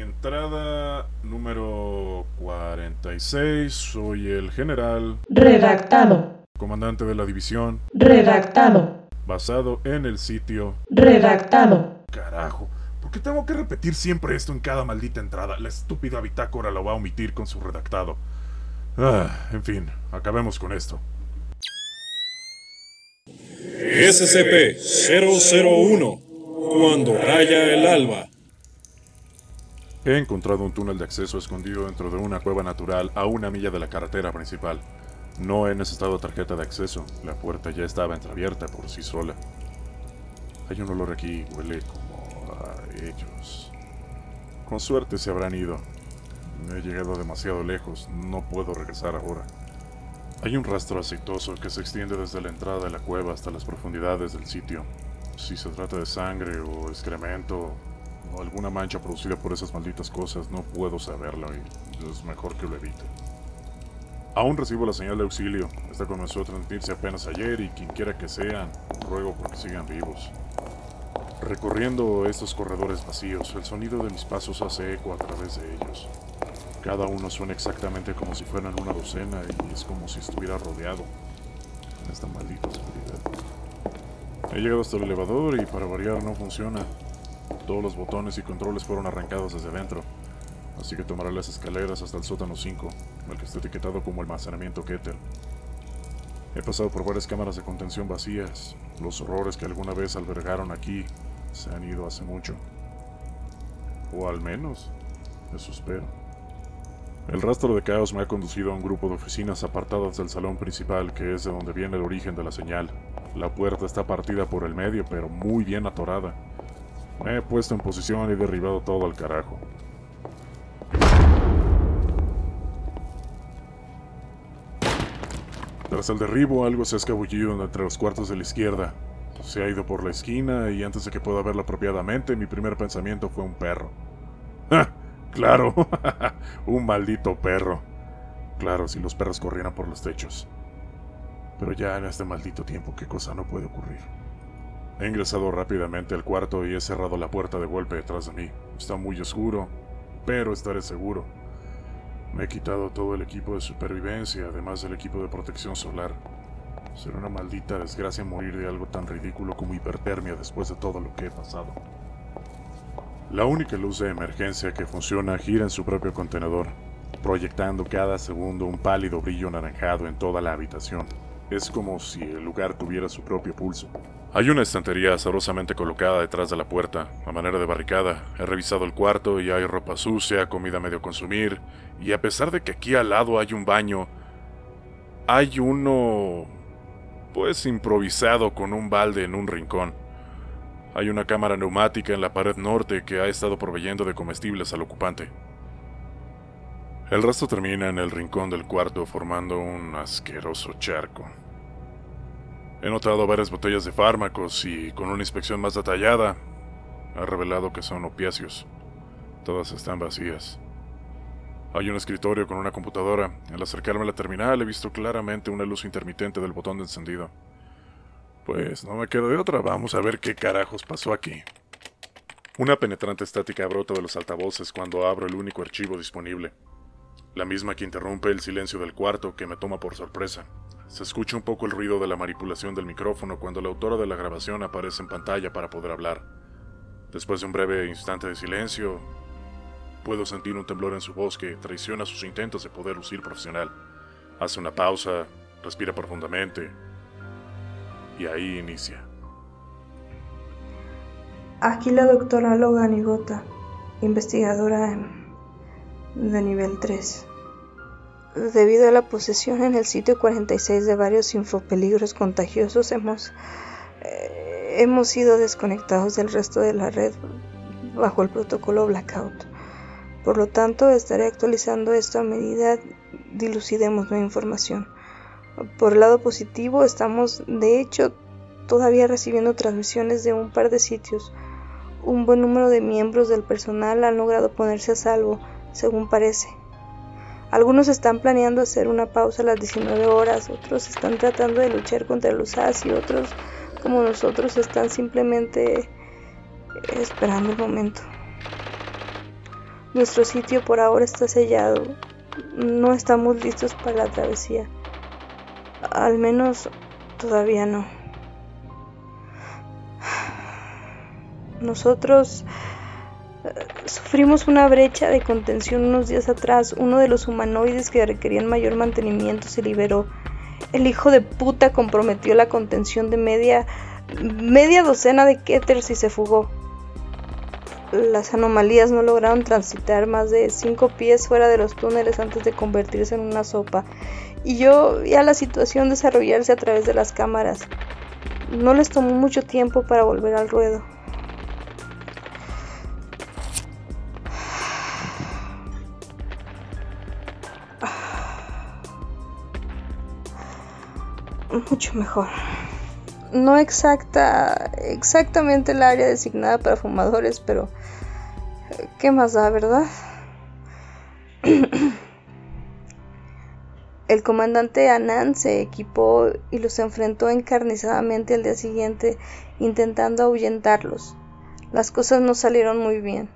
Entrada número 46. Soy el general. Redactado. Comandante de la división. Redactado. Basado en el sitio. Redactado. Carajo. ¿Por qué tengo que repetir siempre esto en cada maldita entrada? La estúpida bitácora lo va a omitir con su redactado. Ah, en fin, acabemos con esto. SCP-001. Cuando raya el alba. He encontrado un túnel de acceso escondido dentro de una cueva natural a una milla de la carretera principal. No he necesitado tarjeta de acceso. La puerta ya estaba entreabierta por sí sola. Hay un olor aquí, huele como a ellos. Con suerte se habrán ido. He llegado demasiado lejos, no puedo regresar ahora. Hay un rastro aceitoso que se extiende desde la entrada de la cueva hasta las profundidades del sitio. Si se trata de sangre o excremento o alguna mancha producida por esas malditas cosas, no puedo saberlo y es mejor que lo evite. Aún recibo la señal de auxilio. Esta comenzó a transmitirse apenas ayer y quien quiera que sean, ruego porque sigan vivos. Recorriendo estos corredores vacíos, el sonido de mis pasos hace eco a través de ellos. Cada uno suena exactamente como si fueran una docena y es como si estuviera rodeado en esta maldita oscuridad. He llegado hasta el elevador y para variar no funciona. Todos los botones y controles fueron arrancados desde dentro, así que tomaré las escaleras hasta el sótano 5, el que está etiquetado como almacenamiento Keter. He pasado por varias cámaras de contención vacías. Los horrores que alguna vez albergaron aquí se han ido hace mucho. O al menos, eso espero. El rastro de caos me ha conducido a un grupo de oficinas apartadas del salón principal, que es de donde viene el origen de la señal. La puerta está partida por el medio, pero muy bien atorada. Me he puesto en posición y derribado todo al carajo. Tras el derribo, algo se ha escabullido entre los cuartos de la izquierda. Se ha ido por la esquina y antes de que pueda verlo apropiadamente, mi primer pensamiento fue un perro. ¡Ja! Claro, un maldito perro. Claro, si los perros corrieran por los techos. Pero ya en este maldito tiempo, ¿qué cosa no puede ocurrir? He ingresado rápidamente al cuarto y he cerrado la puerta de golpe detrás de mí. Está muy oscuro, pero estaré seguro. Me he quitado todo el equipo de supervivencia, además del equipo de protección solar. Será una maldita desgracia morir de algo tan ridículo como hipertermia después de todo lo que he pasado. La única luz de emergencia que funciona gira en su propio contenedor, proyectando cada segundo un pálido brillo anaranjado en toda la habitación. Es como si el lugar tuviera su propio pulso. Hay una estantería azarosamente colocada detrás de la puerta, a manera de barricada. He revisado el cuarto y hay ropa sucia, comida medio consumir, y a pesar de que aquí al lado hay un baño, hay uno... pues improvisado con un balde en un rincón. Hay una cámara neumática en la pared norte que ha estado proveyendo de comestibles al ocupante. El resto termina en el rincón del cuarto formando un asqueroso charco. He notado varias botellas de fármacos y con una inspección más detallada ha revelado que son opiáceos. Todas están vacías. Hay un escritorio con una computadora. Al acercarme a la terminal he visto claramente una luz intermitente del botón de encendido. Pues no me quedo de otra, vamos a ver qué carajos pasó aquí. Una penetrante estática brota de los altavoces cuando abro el único archivo disponible. La misma que interrumpe el silencio del cuarto que me toma por sorpresa. Se escucha un poco el ruido de la manipulación del micrófono cuando la autora de la grabación aparece en pantalla para poder hablar. Después de un breve instante de silencio, puedo sentir un temblor en su voz que traiciona sus intentos de poder lucir profesional. Hace una pausa, respira profundamente y ahí inicia. Aquí la doctora Logan Igota, investigadora de nivel 3. Debido a la posesión en el sitio 46 de varios infopeligros contagiosos, hemos, eh, hemos sido desconectados del resto de la red bajo el protocolo Blackout. Por lo tanto, estaré actualizando esto a medida dilucidemos nueva información. Por el lado positivo, estamos de hecho todavía recibiendo transmisiones de un par de sitios. Un buen número de miembros del personal han logrado ponerse a salvo, según parece. Algunos están planeando hacer una pausa a las 19 horas, otros están tratando de luchar contra los SAS y otros, como nosotros, están simplemente esperando el momento. Nuestro sitio por ahora está sellado. No estamos listos para la travesía. Al menos todavía no. Nosotros sufrimos una brecha de contención unos días atrás. Uno de los humanoides que requerían mayor mantenimiento se liberó. El hijo de puta comprometió la contención de media media docena de Ketters y se fugó. Las anomalías no lograron transitar más de cinco pies fuera de los túneles antes de convertirse en una sopa. Y yo vi a la situación desarrollarse a través de las cámaras. No les tomó mucho tiempo para volver al ruedo. Mejor no exacta, exactamente el área designada para fumadores, pero ¿qué más da, verdad? El comandante Anand se equipó y los enfrentó encarnizadamente al día siguiente, intentando ahuyentarlos. Las cosas no salieron muy bien.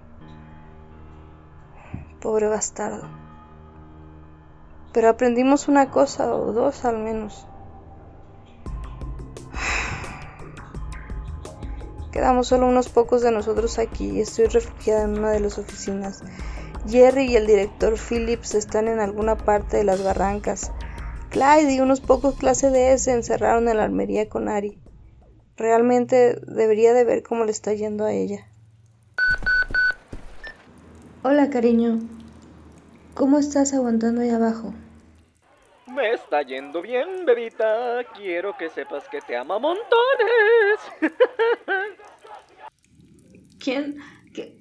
Pobre bastardo. Pero aprendimos una cosa o dos al menos. Quedamos solo unos pocos de nosotros aquí y estoy refugiada en una de las oficinas. Jerry y el director Phillips están en alguna parte de las barrancas. Clyde y unos pocos clase D se encerraron en la armería con Ari. Realmente debería de ver cómo le está yendo a ella. Hola, cariño. ¿Cómo estás aguantando ahí abajo? Me está yendo bien, bebita. Quiero que sepas que te ama montones. ¿Quién? ¿Qué?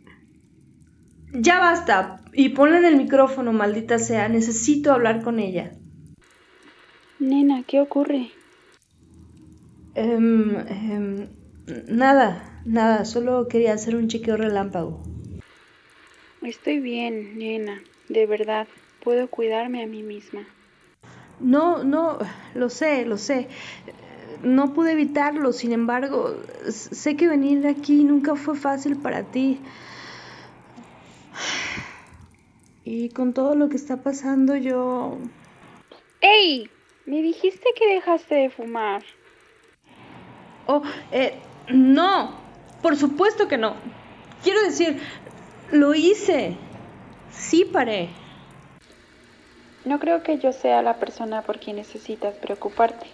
Ya basta. Y ponle en el micrófono, maldita sea. Necesito hablar con ella. Nena, ¿qué ocurre? Em, em, nada, nada. Solo quería hacer un chequeo relámpago. Estoy bien, nena. De verdad. Puedo cuidarme a mí misma. No, no, lo sé, lo sé. No pude evitarlo, sin embargo, sé que venir aquí nunca fue fácil para ti. Y con todo lo que está pasando, yo... ¡Ey! Me dijiste que dejaste de fumar. Oh, eh, no, por supuesto que no. Quiero decir, lo hice. Sí paré. No creo que yo sea la persona por quien necesitas preocuparte.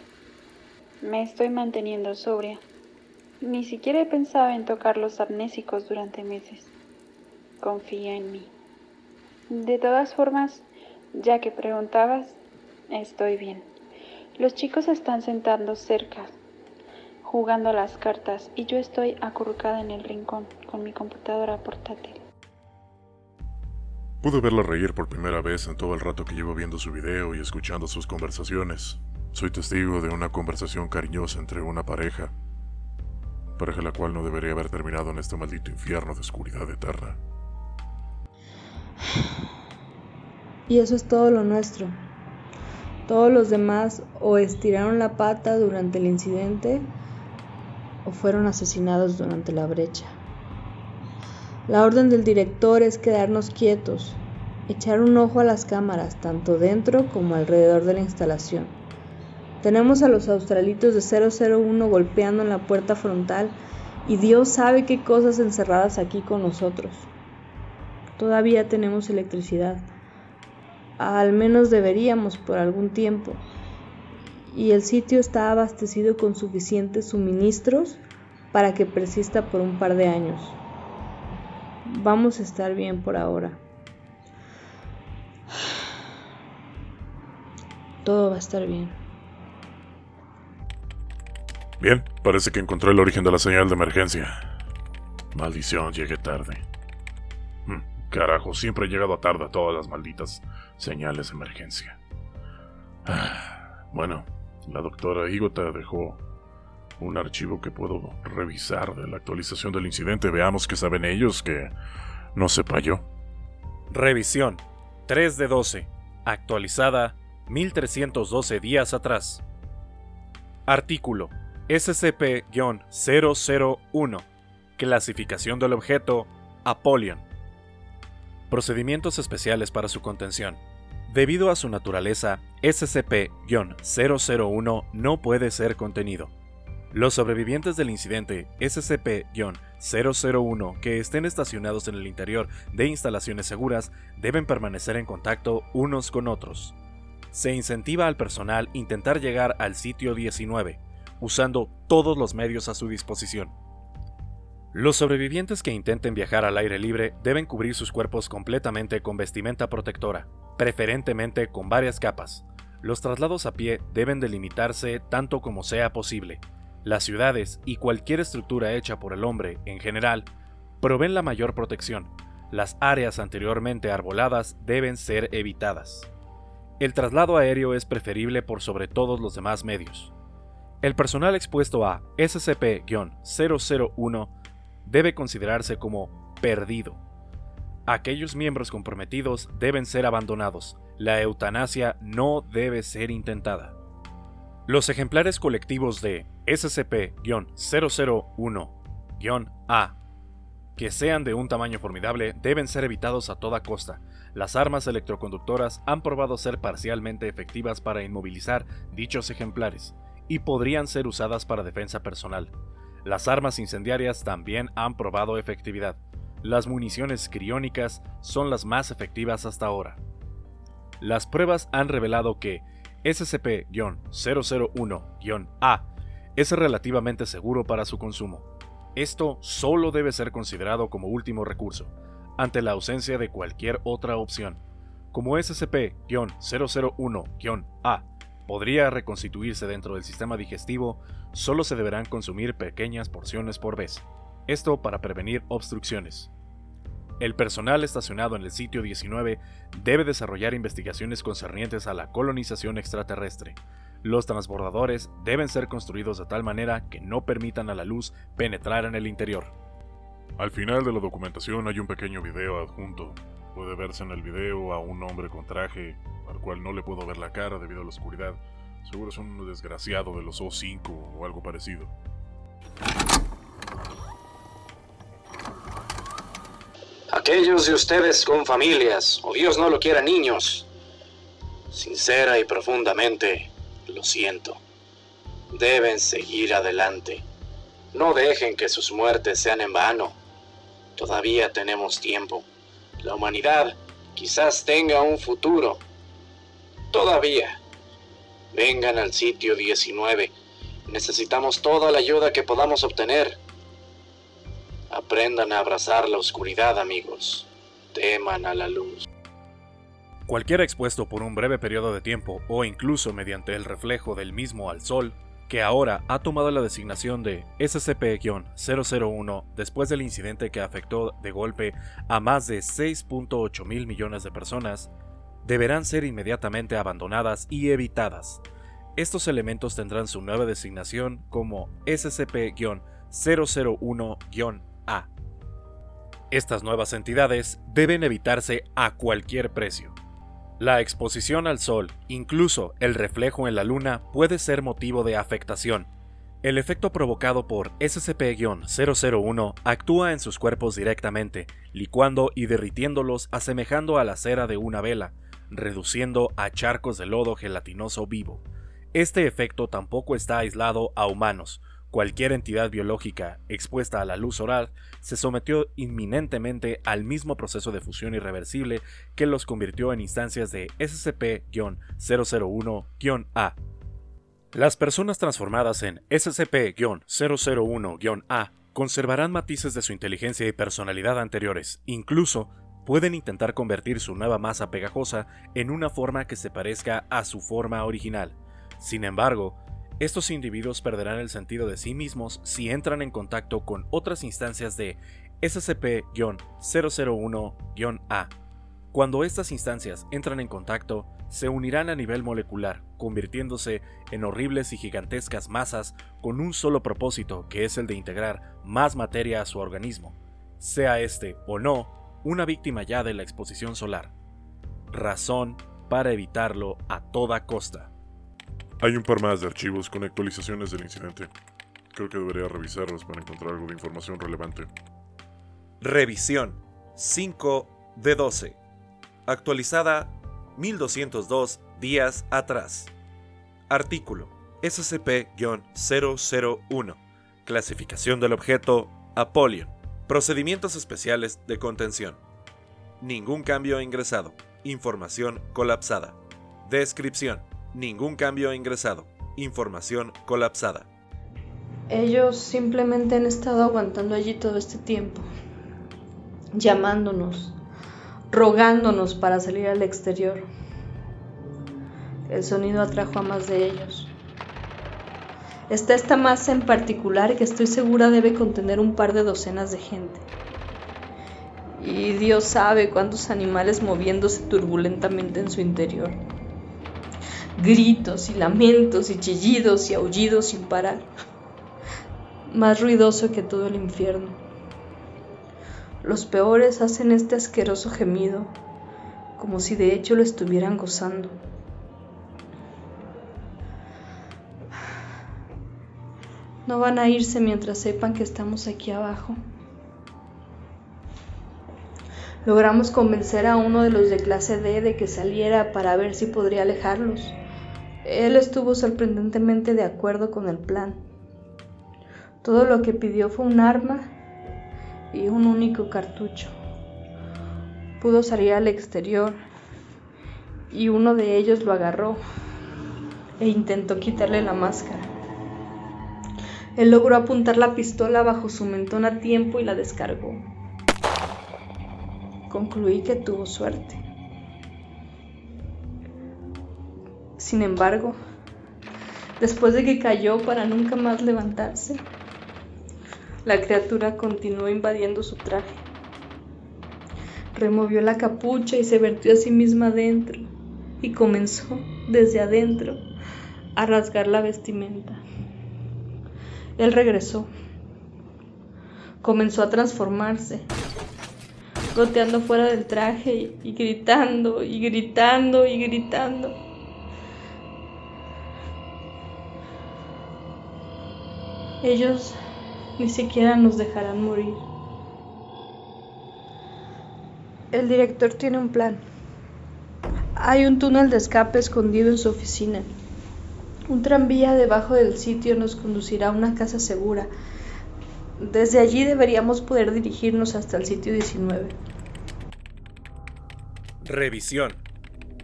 Me estoy manteniendo sobria. Ni siquiera he pensado en tocar los amnésicos durante meses. Confía en mí. De todas formas, ya que preguntabas, estoy bien. Los chicos están sentando cerca, jugando a las cartas, y yo estoy acurrucada en el rincón con mi computadora portátil. Pude verla reír por primera vez en todo el rato que llevo viendo su video y escuchando sus conversaciones. Soy testigo de una conversación cariñosa entre una pareja, pareja la cual no debería haber terminado en este maldito infierno de oscuridad eterna. Y eso es todo lo nuestro. Todos los demás o estiraron la pata durante el incidente o fueron asesinados durante la brecha. La orden del director es quedarnos quietos, echar un ojo a las cámaras, tanto dentro como alrededor de la instalación. Tenemos a los australitos de 001 golpeando en la puerta frontal y Dios sabe qué cosas encerradas aquí con nosotros. Todavía tenemos electricidad. Al menos deberíamos por algún tiempo. Y el sitio está abastecido con suficientes suministros para que persista por un par de años. Vamos a estar bien por ahora. Todo va a estar bien. Bien, parece que encontré el origen de la señal de emergencia. Maldición, llegué tarde. Hmm, carajo, siempre he llegado tarde a todas las malditas señales de emergencia. Ah, bueno, la doctora Igota dejó un archivo que puedo revisar de la actualización del incidente. Veamos qué saben ellos que no sepa yo. Revisión 3 de 12. Actualizada 1312 días atrás. Artículo SCP-001. Clasificación del objeto Apollon. Procedimientos especiales para su contención. Debido a su naturaleza, SCP-001 no puede ser contenido. Los sobrevivientes del incidente SCP-001 que estén estacionados en el interior de instalaciones seguras deben permanecer en contacto unos con otros. Se incentiva al personal intentar llegar al sitio 19, usando todos los medios a su disposición. Los sobrevivientes que intenten viajar al aire libre deben cubrir sus cuerpos completamente con vestimenta protectora, preferentemente con varias capas. Los traslados a pie deben delimitarse tanto como sea posible. Las ciudades y cualquier estructura hecha por el hombre en general proveen la mayor protección. Las áreas anteriormente arboladas deben ser evitadas. El traslado aéreo es preferible por sobre todos los demás medios. El personal expuesto a SCP-001 debe considerarse como perdido. Aquellos miembros comprometidos deben ser abandonados. La eutanasia no debe ser intentada. Los ejemplares colectivos de SCP-001-A que sean de un tamaño formidable deben ser evitados a toda costa. Las armas electroconductoras han probado ser parcialmente efectivas para inmovilizar dichos ejemplares y podrían ser usadas para defensa personal. Las armas incendiarias también han probado efectividad. Las municiones criónicas son las más efectivas hasta ahora. Las pruebas han revelado que SCP-001-A es relativamente seguro para su consumo. Esto solo debe ser considerado como último recurso, ante la ausencia de cualquier otra opción. Como SCP-001-A podría reconstituirse dentro del sistema digestivo, solo se deberán consumir pequeñas porciones por vez, esto para prevenir obstrucciones. El personal estacionado en el sitio 19 debe desarrollar investigaciones concernientes a la colonización extraterrestre. Los transbordadores deben ser construidos de tal manera que no permitan a la luz penetrar en el interior. Al final de la documentación hay un pequeño video adjunto. Puede verse en el video a un hombre con traje al cual no le puedo ver la cara debido a la oscuridad. Seguro es un desgraciado de los O5 o algo parecido. Aquellos de ustedes con familias, o Dios no lo quiera niños, sincera y profundamente, lo siento. Deben seguir adelante. No dejen que sus muertes sean en vano. Todavía tenemos tiempo. La humanidad quizás tenga un futuro. Todavía. Vengan al sitio 19. Necesitamos toda la ayuda que podamos obtener. Aprendan a abrazar la oscuridad, amigos. Teman a la luz. Cualquiera expuesto por un breve periodo de tiempo o incluso mediante el reflejo del mismo al sol, que ahora ha tomado la designación de SCP-001 después del incidente que afectó de golpe a más de 6.8 mil millones de personas, deberán ser inmediatamente abandonadas y evitadas. Estos elementos tendrán su nueva designación como SCP-001-A. Estas nuevas entidades deben evitarse a cualquier precio. La exposición al sol, incluso el reflejo en la luna, puede ser motivo de afectación. El efecto provocado por SCP-001 actúa en sus cuerpos directamente, licuando y derritiéndolos asemejando a la cera de una vela, reduciendo a charcos de lodo gelatinoso vivo. Este efecto tampoco está aislado a humanos. Cualquier entidad biológica expuesta a la luz oral se sometió inminentemente al mismo proceso de fusión irreversible que los convirtió en instancias de SCP-001-A. Las personas transformadas en SCP-001-A conservarán matices de su inteligencia y personalidad anteriores, incluso pueden intentar convertir su nueva masa pegajosa en una forma que se parezca a su forma original. Sin embargo, estos individuos perderán el sentido de sí mismos si entran en contacto con otras instancias de SCP-001-A. Cuando estas instancias entran en contacto, se unirán a nivel molecular, convirtiéndose en horribles y gigantescas masas con un solo propósito, que es el de integrar más materia a su organismo, sea este o no una víctima ya de la exposición solar. Razón para evitarlo a toda costa. Hay un par más de archivos con actualizaciones del incidente. Creo que debería revisarlos para encontrar algo de información relevante. Revisión 5 D12. Actualizada 1202 días atrás. Artículo SCP-001. Clasificación del objeto Apollon. Procedimientos especiales de contención. Ningún cambio ingresado. Información colapsada. Descripción. Ningún cambio ingresado. Información colapsada. Ellos simplemente han estado aguantando allí todo este tiempo, llamándonos, rogándonos para salir al exterior. El sonido atrajo a más de ellos. Está esta masa en particular que estoy segura debe contener un par de docenas de gente. Y Dios sabe cuántos animales moviéndose turbulentamente en su interior. Gritos y lamentos y chillidos y aullidos sin parar. Más ruidoso que todo el infierno. Los peores hacen este asqueroso gemido, como si de hecho lo estuvieran gozando. No van a irse mientras sepan que estamos aquí abajo. Logramos convencer a uno de los de clase D de que saliera para ver si podría alejarlos. Él estuvo sorprendentemente de acuerdo con el plan. Todo lo que pidió fue un arma y un único cartucho. Pudo salir al exterior y uno de ellos lo agarró e intentó quitarle la máscara. Él logró apuntar la pistola bajo su mentón a tiempo y la descargó. Concluí que tuvo suerte. Sin embargo, después de que cayó para nunca más levantarse, la criatura continuó invadiendo su traje. Removió la capucha y se vertió a sí misma adentro y comenzó desde adentro a rasgar la vestimenta. Él regresó. Comenzó a transformarse, goteando fuera del traje y, gritando y gritando y gritando. Ellos ni siquiera nos dejarán morir. El director tiene un plan. Hay un túnel de escape escondido en su oficina. Un tranvía debajo del sitio nos conducirá a una casa segura. Desde allí deberíamos poder dirigirnos hasta el sitio 19. Revisión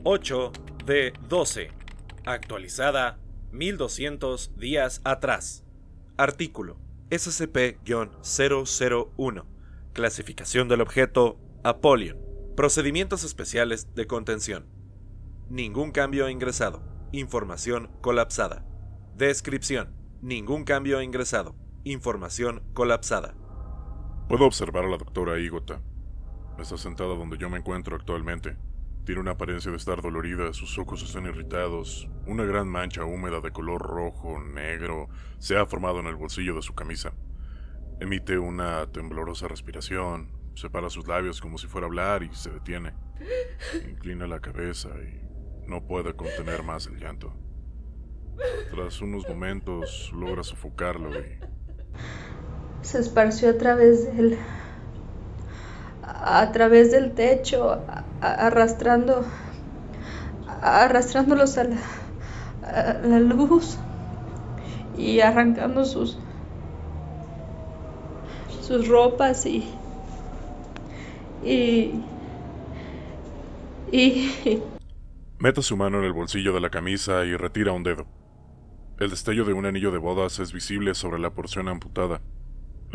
8 de 12. Actualizada 1200 días atrás. Artículo SCP-001. Clasificación del objeto Apollon. Procedimientos especiales de contención. Ningún cambio ingresado. Información colapsada. Descripción. Ningún cambio ingresado. Información colapsada. Puedo observar a la doctora Igota. Está sentada donde yo me encuentro actualmente. Tiene una apariencia de estar dolorida, sus ojos están irritados, una gran mancha húmeda de color rojo, negro, se ha formado en el bolsillo de su camisa. Emite una temblorosa respiración, separa sus labios como si fuera a hablar y se detiene. Inclina la cabeza y no puede contener más el llanto. Tras unos momentos logra sofocarlo y... Se esparció a través del... a través del techo, arrastrando... arrastrándolos a la, a la luz y arrancando sus... sus ropas y... y... y... Mete su mano en el bolsillo de la camisa y retira un dedo. El destello de un anillo de bodas es visible sobre la porción amputada.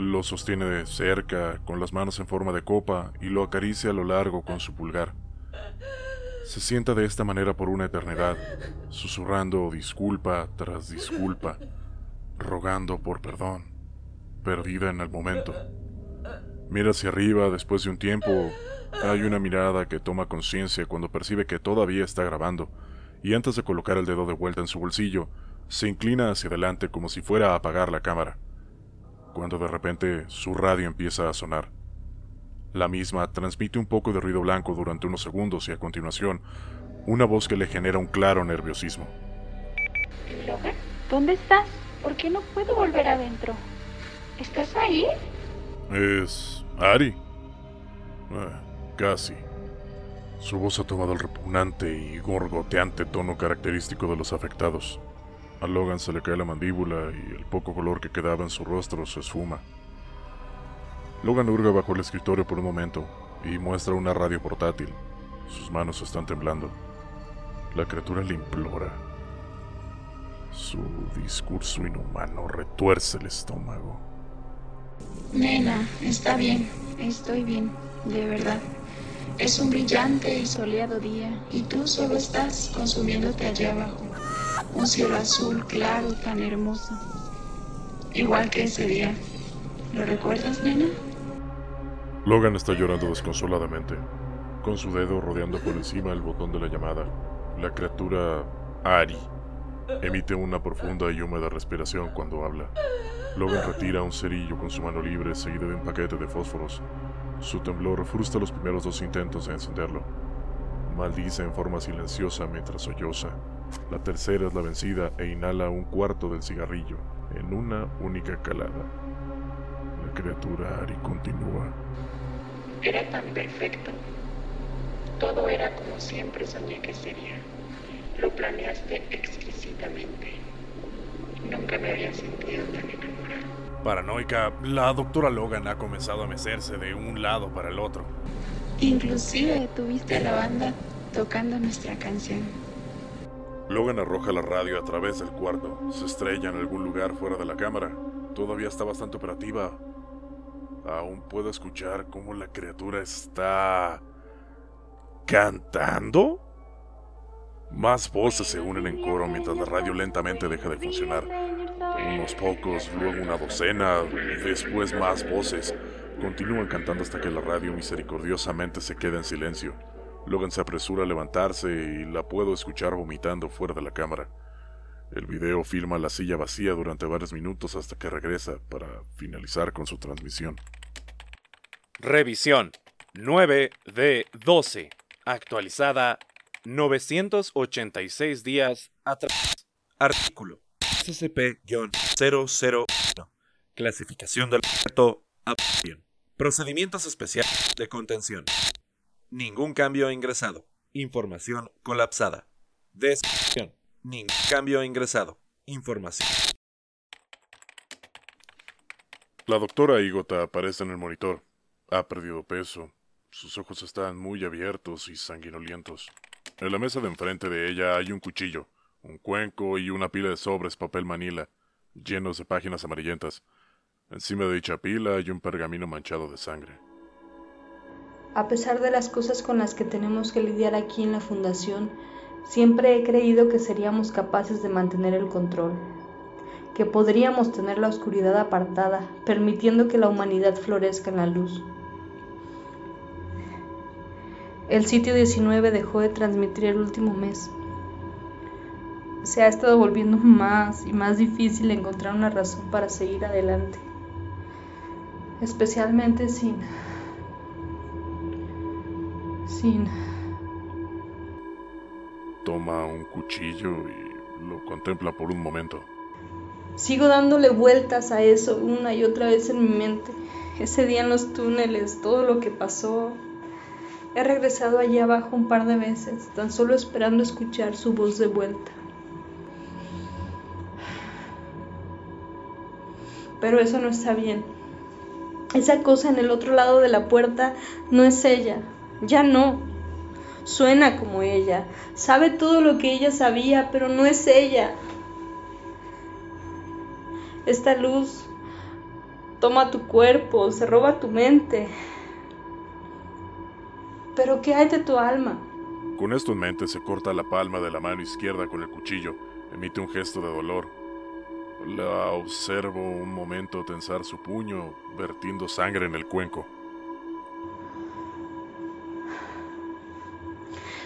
Lo sostiene de cerca, con las manos en forma de copa, y lo acaricia a lo largo con su pulgar. Se sienta de esta manera por una eternidad, susurrando disculpa tras disculpa, rogando por perdón, perdida en el momento. Mira hacia arriba después de un tiempo hay una mirada que toma conciencia cuando percibe que todavía está grabando, y antes de colocar el dedo de vuelta en su bolsillo, se inclina hacia adelante como si fuera a apagar la cámara, cuando de repente su radio empieza a sonar. La misma transmite un poco de ruido blanco durante unos segundos y a continuación, una voz que le genera un claro nerviosismo. ¿Dónde estás? ¿Por qué no puedo volver adentro? ¿Estás ahí? Es... Ari. Ah, Casi. Su voz ha tomado el repugnante y gorgoteante tono característico de los afectados. A Logan se le cae la mandíbula y el poco color que quedaba en su rostro se esfuma. Logan hurga bajo el escritorio por un momento y muestra una radio portátil. Sus manos están temblando. La criatura le implora. Su discurso inhumano retuerce el estómago. Nena, está bien, estoy bien, de verdad. Es un brillante y soleado día y tú solo estás consumiéndote allá abajo. Un cielo azul claro, tan hermoso. Igual que ese día. ¿Lo recuerdas, nena? Logan está llorando desconsoladamente, con su dedo rodeando por encima el botón de la llamada. La criatura Ari emite una profunda y húmeda respiración cuando habla. Logan retira un cerillo con su mano libre seguido de un paquete de fósforos. Su temblor frustra los primeros dos intentos de encenderlo. Maldice en forma silenciosa mientras solloza. La tercera es la vencida e inhala un cuarto del cigarrillo en una única calada. La criatura Ari continúa. Era tan perfecto. Todo era como siempre soñé que sería. Lo planeaste exquisitamente. Nunca me había sentido tan enamorado. Paranoica, la doctora Logan ha comenzado a mecerse de un lado para el otro. Inclusive tuviste a la banda tocando nuestra canción. Logan arroja la radio a través del cuarto. Se estrella en algún lugar fuera de la cámara. Todavía está bastante operativa. Aún puedo escuchar cómo la criatura está... ¿Cantando? Más voces se unen en coro mientras la radio lentamente deja de funcionar. Unos pocos, luego una docena, después más voces. Continúan cantando hasta que la radio misericordiosamente se queda en silencio. Logan se apresura a levantarse y la puedo escuchar vomitando fuera de la cámara. El video filma la silla vacía durante varios minutos hasta que regresa para finalizar con su transmisión. Revisión 9 de 12. Actualizada 986 días atrás. Artículo SCP-001. Clasificación del objeto. Procedimientos especiales de contención. Ningún cambio ingresado. Información colapsada. Descripción. Ningún cambio ingresado. Información. La doctora Igota aparece en el monitor. Ha perdido peso. Sus ojos están muy abiertos y sanguinolientos. En la mesa de enfrente de ella hay un cuchillo, un cuenco y una pila de sobres papel manila, llenos de páginas amarillentas. Encima de dicha pila hay un pergamino manchado de sangre. A pesar de las cosas con las que tenemos que lidiar aquí en la Fundación, siempre he creído que seríamos capaces de mantener el control, que podríamos tener la oscuridad apartada, permitiendo que la humanidad florezca en la luz. El sitio 19 dejó de transmitir el último mes. Se ha estado volviendo más y más difícil encontrar una razón para seguir adelante, especialmente sin sin... Toma un cuchillo y lo contempla por un momento. Sigo dándole vueltas a eso una y otra vez en mi mente. Ese día en los túneles, todo lo que pasó. He regresado allí abajo un par de veces, tan solo esperando escuchar su voz de vuelta. Pero eso no está bien. Esa cosa en el otro lado de la puerta no es ella, ya no. Suena como ella, sabe todo lo que ella sabía, pero no es ella. Esta luz toma tu cuerpo, se roba tu mente. Pero ¿qué hay de tu alma? Con esto en mente se corta la palma de la mano izquierda con el cuchillo, emite un gesto de dolor. La observo un momento tensar su puño, vertiendo sangre en el cuenco.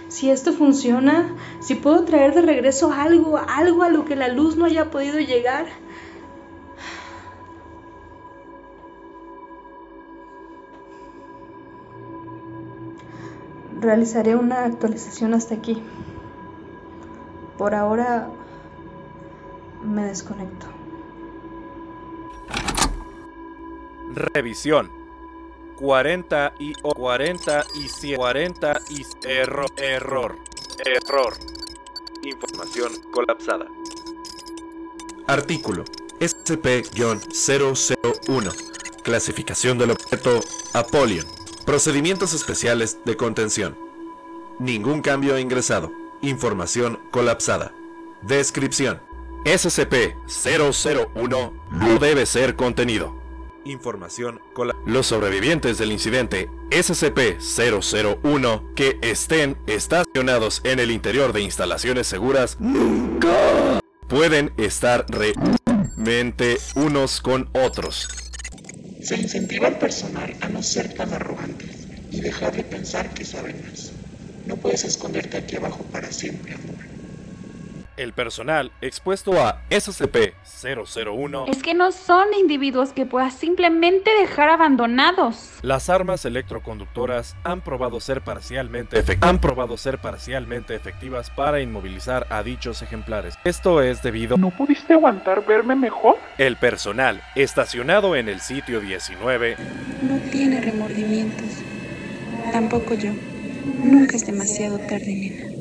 Si esto funciona, si puedo traer de regreso algo, algo a lo que la luz no haya podido llegar. Realizaré una actualización hasta aquí. Por ahora me desconecto. Revisión 40 y o 40 y 100, 40 y error, error, error. Información colapsada. Artículo SCP-001. Clasificación del objeto Apollon. Procedimientos especiales de contención. Ningún cambio ingresado. Información colapsada. Descripción. SCP-001 no debe ser contenido. Información colapsada. Los sobrevivientes del incidente SCP-001 que estén estacionados en el interior de instalaciones seguras nunca pueden estar realmente unos con otros. Se incentiva al personal a no ser tan arrogantes y dejar de pensar que saben más. No puedes esconderte aquí abajo para siempre, amor. El personal expuesto a SCP-001 Es que no son individuos que puedas simplemente dejar abandonados. Las armas electroconductoras han probado ser parcialmente efect- han probado ser parcialmente efectivas para inmovilizar a dichos ejemplares. Esto es debido ¿No pudiste aguantar verme mejor? el personal estacionado en el sitio 19 No tiene remordimientos. Tampoco yo. Nunca es demasiado tarde, nena.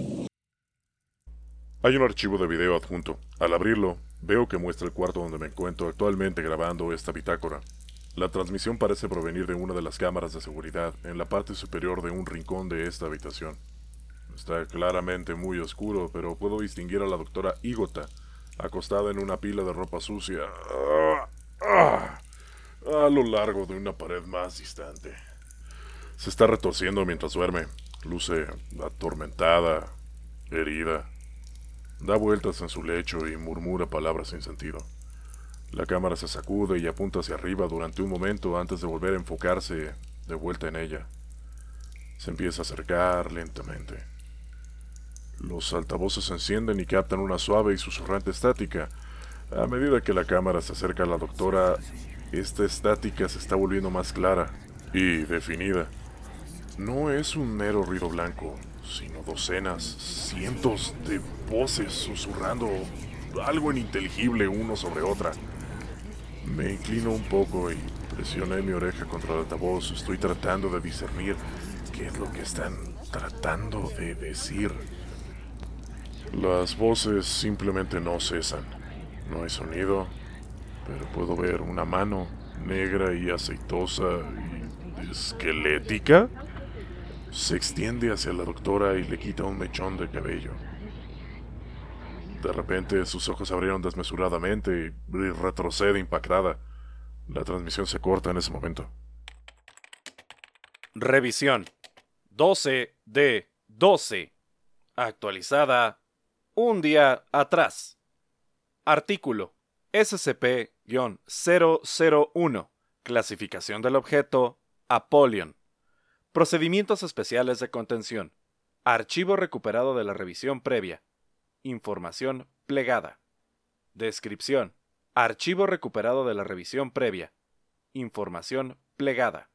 Hay un archivo de video adjunto. Al abrirlo, veo que muestra el cuarto donde me encuentro actualmente grabando esta bitácora. La transmisión parece provenir de una de las cámaras de seguridad en la parte superior de un rincón de esta habitación. Está claramente muy oscuro, pero puedo distinguir a la doctora Igota, acostada en una pila de ropa sucia, a lo largo de una pared más distante. Se está retorciendo mientras duerme. Luce atormentada, herida. Da vueltas en su lecho y murmura palabras sin sentido. La cámara se sacude y apunta hacia arriba durante un momento antes de volver a enfocarse de vuelta en ella. Se empieza a acercar lentamente. Los altavoces se encienden y captan una suave y susurrante estática. A medida que la cámara se acerca a la doctora, esta estática se está volviendo más clara y definida. No es un mero ruido blanco, sino docenas, cientos de voces susurrando algo ininteligible uno sobre otra. Me inclino un poco y presioné mi oreja contra el altavoz. Estoy tratando de discernir qué es lo que están tratando de decir. Las voces simplemente no cesan. No hay sonido, pero puedo ver una mano negra y aceitosa y esquelética se extiende hacia la doctora y le quita un mechón de cabello. De repente sus ojos se abrieron desmesuradamente y retrocede impactada. La transmisión se corta en ese momento. Revisión 12 de 12. Actualizada un día atrás. Artículo SCP-001. Clasificación del objeto Apollon. Procedimientos especiales de contención. Archivo recuperado de la revisión previa. Información plegada. Descripción. Archivo recuperado de la revisión previa. Información plegada.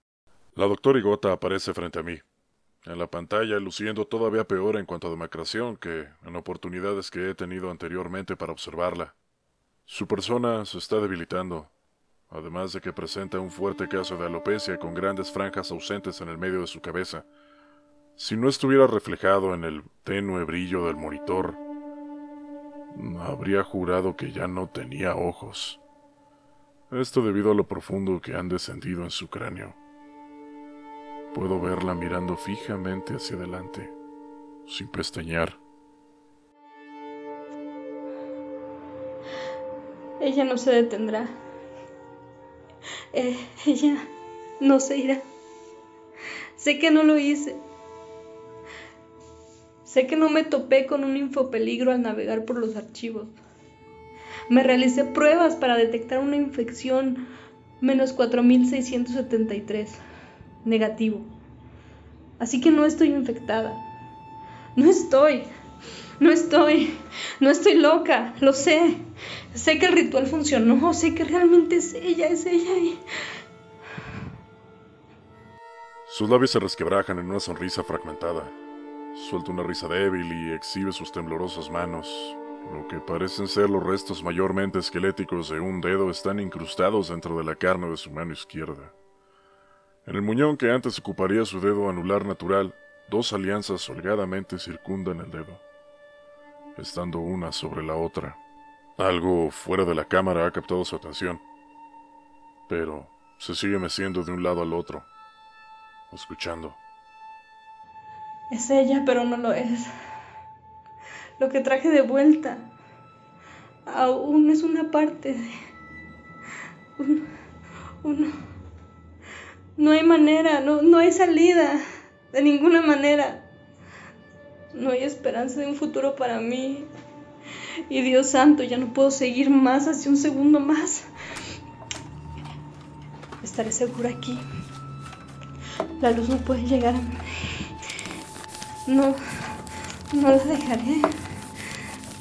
La doctora Igota aparece frente a mí, en la pantalla luciendo todavía peor en cuanto a demacración que en oportunidades que he tenido anteriormente para observarla. Su persona se está debilitando, además de que presenta un fuerte caso de alopecia con grandes franjas ausentes en el medio de su cabeza. Si no estuviera reflejado en el tenue brillo del monitor, habría jurado que ya no tenía ojos. Esto debido a lo profundo que han descendido en su cráneo. Puedo verla mirando fijamente hacia adelante, sin pestañear. Ella no se detendrá. Eh, ella no se irá. Sé que no lo hice. Sé que no me topé con un infopeligro al navegar por los archivos. Me realicé pruebas para detectar una infección menos 4673. Negativo. Así que no estoy infectada. No estoy. No estoy. No estoy loca. Lo sé. Sé que el ritual funcionó. Sé que realmente es ella. Es ella. Y... Sus labios se resquebrajan en una sonrisa fragmentada. Suelta una risa débil y exhibe sus temblorosas manos. Lo que parecen ser los restos mayormente esqueléticos de un dedo están incrustados dentro de la carne de su mano izquierda. En el muñón que antes ocuparía su dedo anular natural, dos alianzas holgadamente circundan el dedo, estando una sobre la otra. Algo fuera de la cámara ha captado su atención, pero se sigue meciendo de un lado al otro, escuchando. Es ella, pero no lo es. Lo que traje de vuelta aún es una parte de... Un, uno. No hay manera, no, no hay salida, de ninguna manera. No hay esperanza de un futuro para mí. Y Dios santo, ya no puedo seguir más hace un segundo más. Estaré segura aquí. La luz no puede llegar a mí. No, no la dejaré.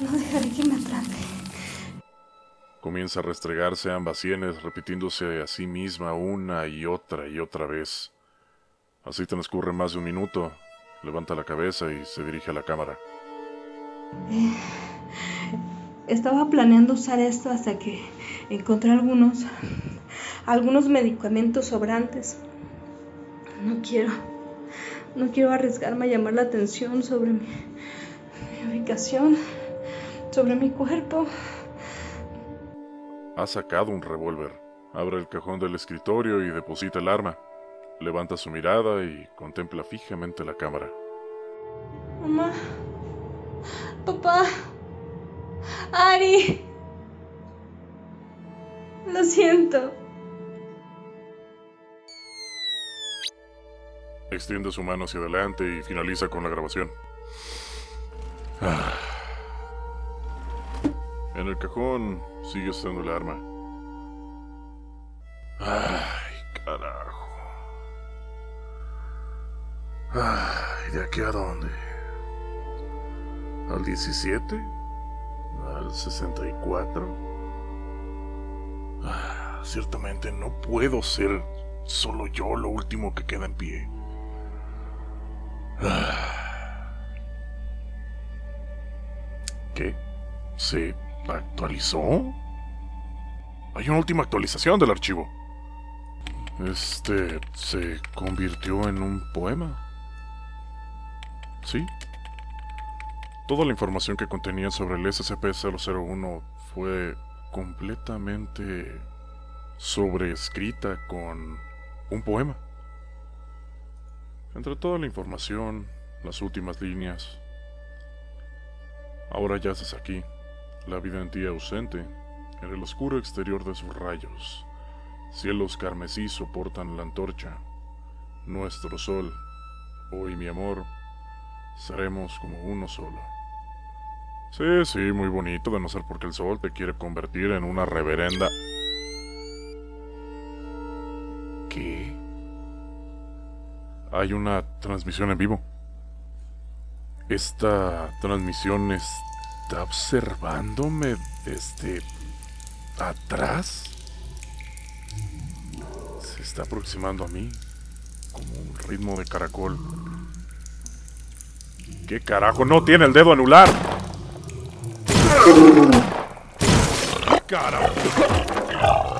No dejaré que me atrape. Comienza a restregarse ambas sienes, repitiéndose a sí misma una y otra y otra vez. Así transcurre más de un minuto. Levanta la cabeza y se dirige a la cámara. Eh, estaba planeando usar esto hasta que encontré algunos, algunos medicamentos sobrantes. No quiero, no quiero arriesgarme a llamar la atención sobre mi, mi ubicación, sobre mi cuerpo. Ha sacado un revólver. Abre el cajón del escritorio y deposita el arma. Levanta su mirada y contempla fijamente la cámara. Mamá. Papá. Ari. Lo siento. Extiende su mano hacia adelante y finaliza con la grabación. Ah. En el cajón sigue estando el arma. Ay, carajo. Ay, ¿de aquí a dónde? ¿Al 17? ¿Al 64? Ah, ciertamente no puedo ser solo yo lo último que queda en pie. Ah. ¿Qué? ¿Se actualizó? Hay una última actualización del archivo. Este se convirtió en un poema. ¿Sí? Toda la información que contenía sobre el SCP-001 fue completamente sobreescrita con un poema. Entre toda la información, las últimas líneas. Ahora yaces aquí, la vida en ti ausente, en el oscuro exterior de sus rayos. Cielos carmesí soportan la antorcha. Nuestro sol, hoy mi amor, seremos como uno solo. Sí, sí, muy bonito, de no ser porque el sol te quiere convertir en una reverenda... ¿Qué? Hay una transmisión en vivo. Esta transmisión está observándome desde atrás. Se está aproximando a mí como un ritmo de caracol. ¿Qué carajo? No tiene el dedo anular. Carajo.